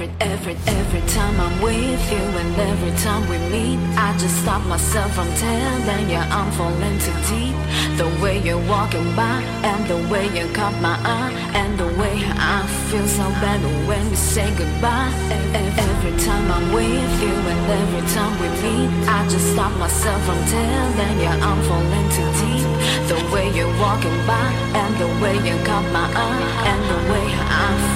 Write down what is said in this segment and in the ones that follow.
every, every, every time I'm with you and every time we meet, I just stop myself from telling you I'm falling too deep. The way you're walking by and the way you caught my eye and the way I feel so bad when we say goodbye. Every time I'm with you and every time we meet, I just stop myself from telling you I'm falling too deep. The way you're walking by and the way you caught my eye and the way I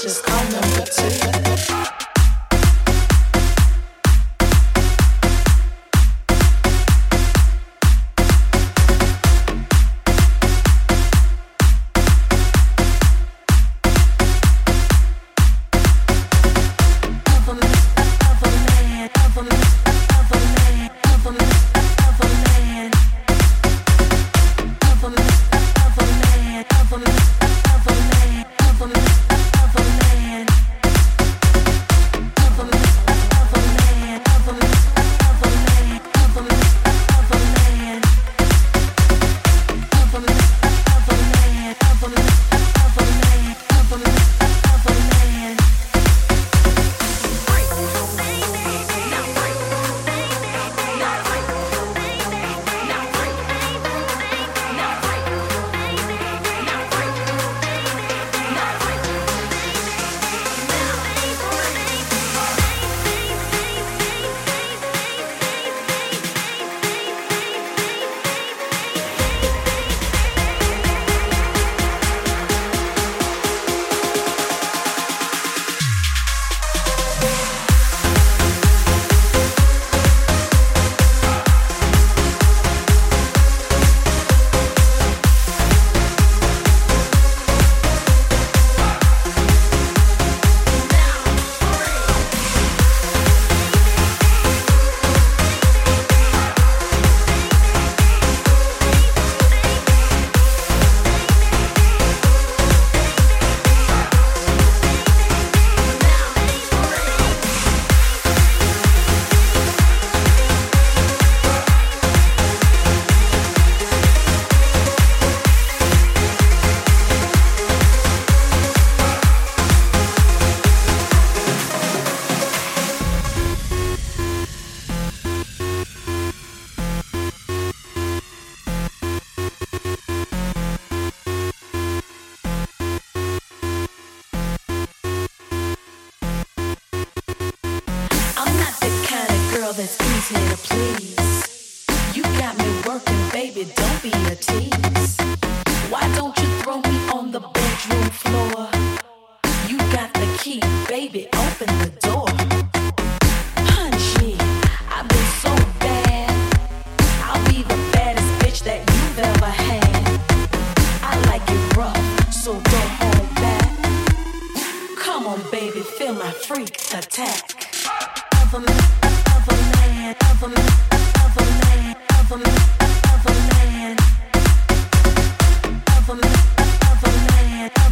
time. Come on, baby,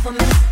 con la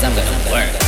cause I'm gonna work.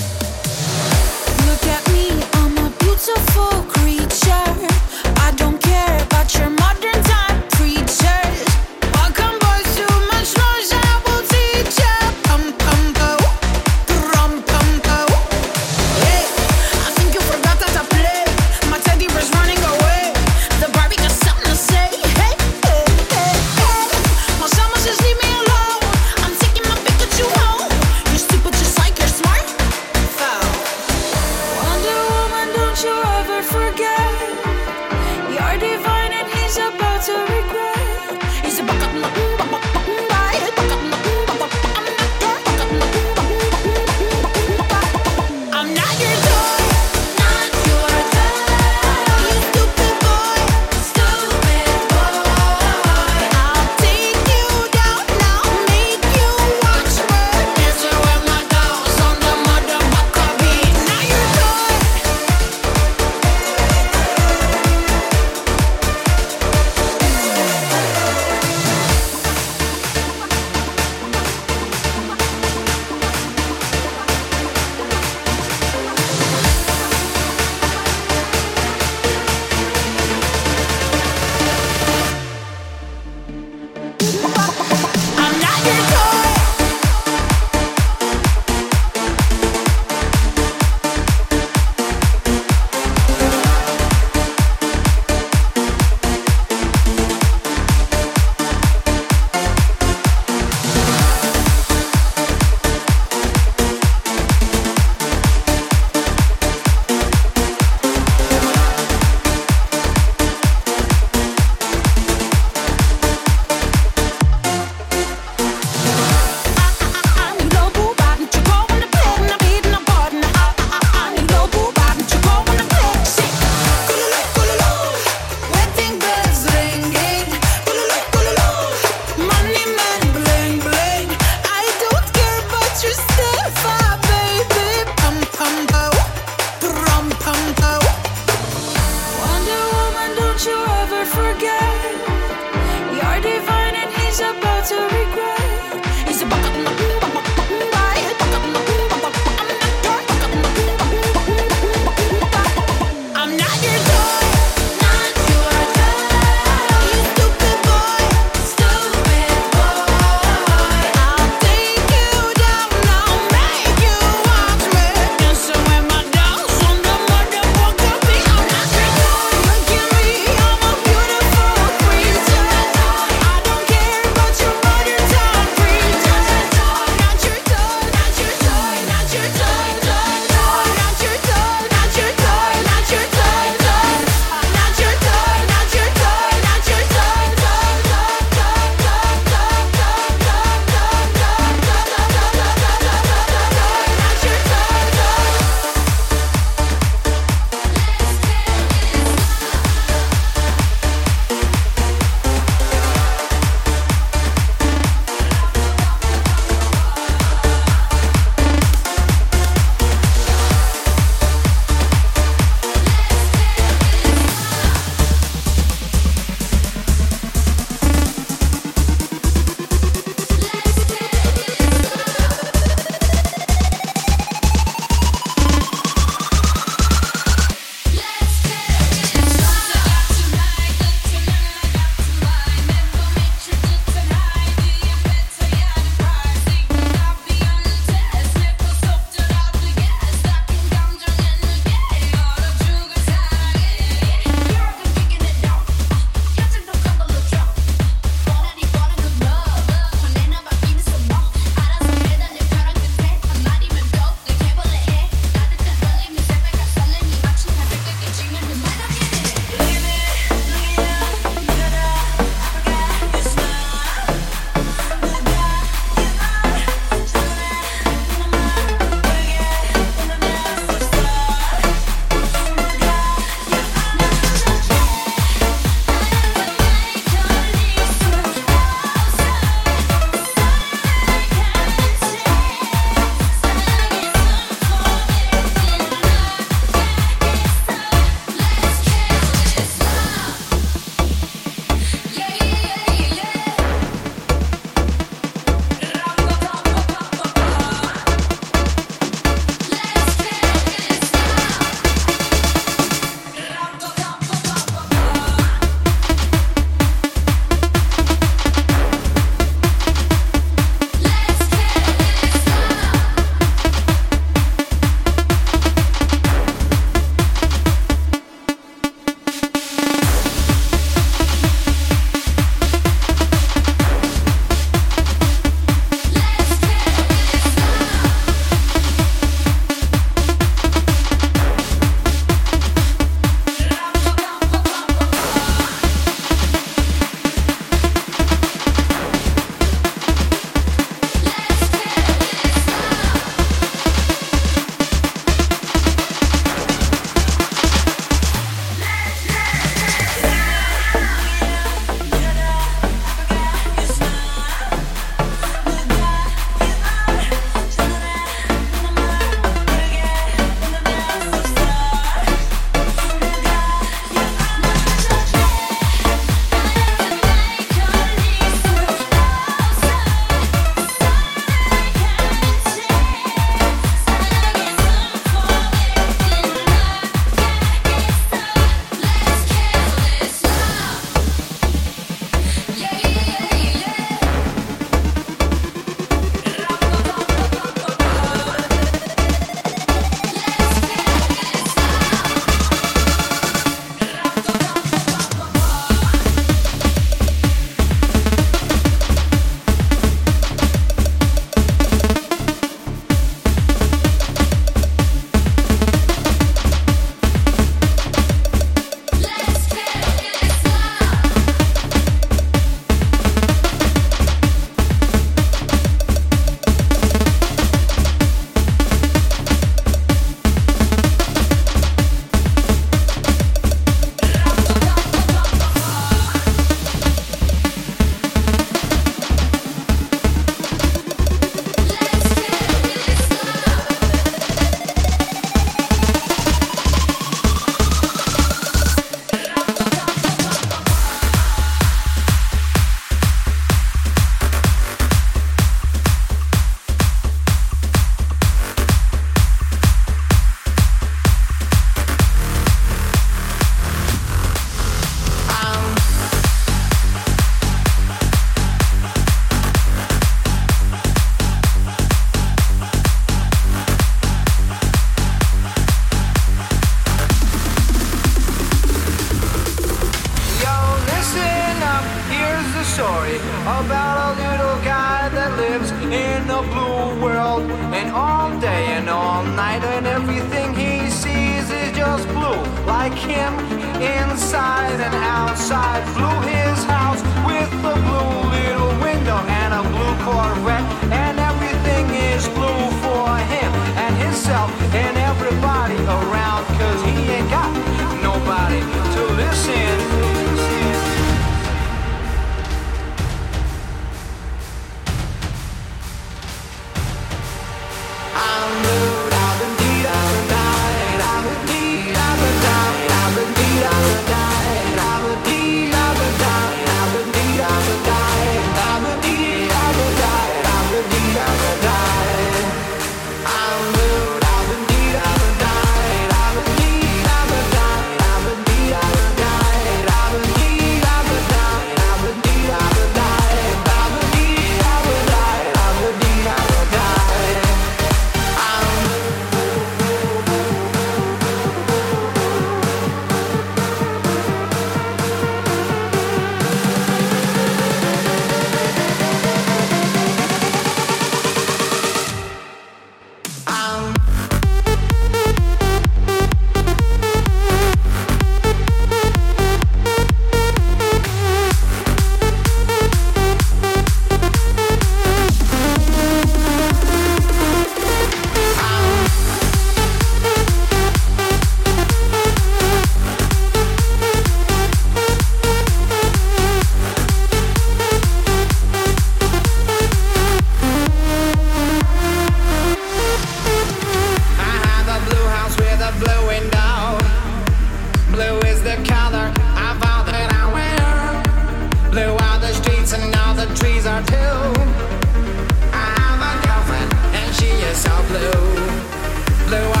are blue. Blue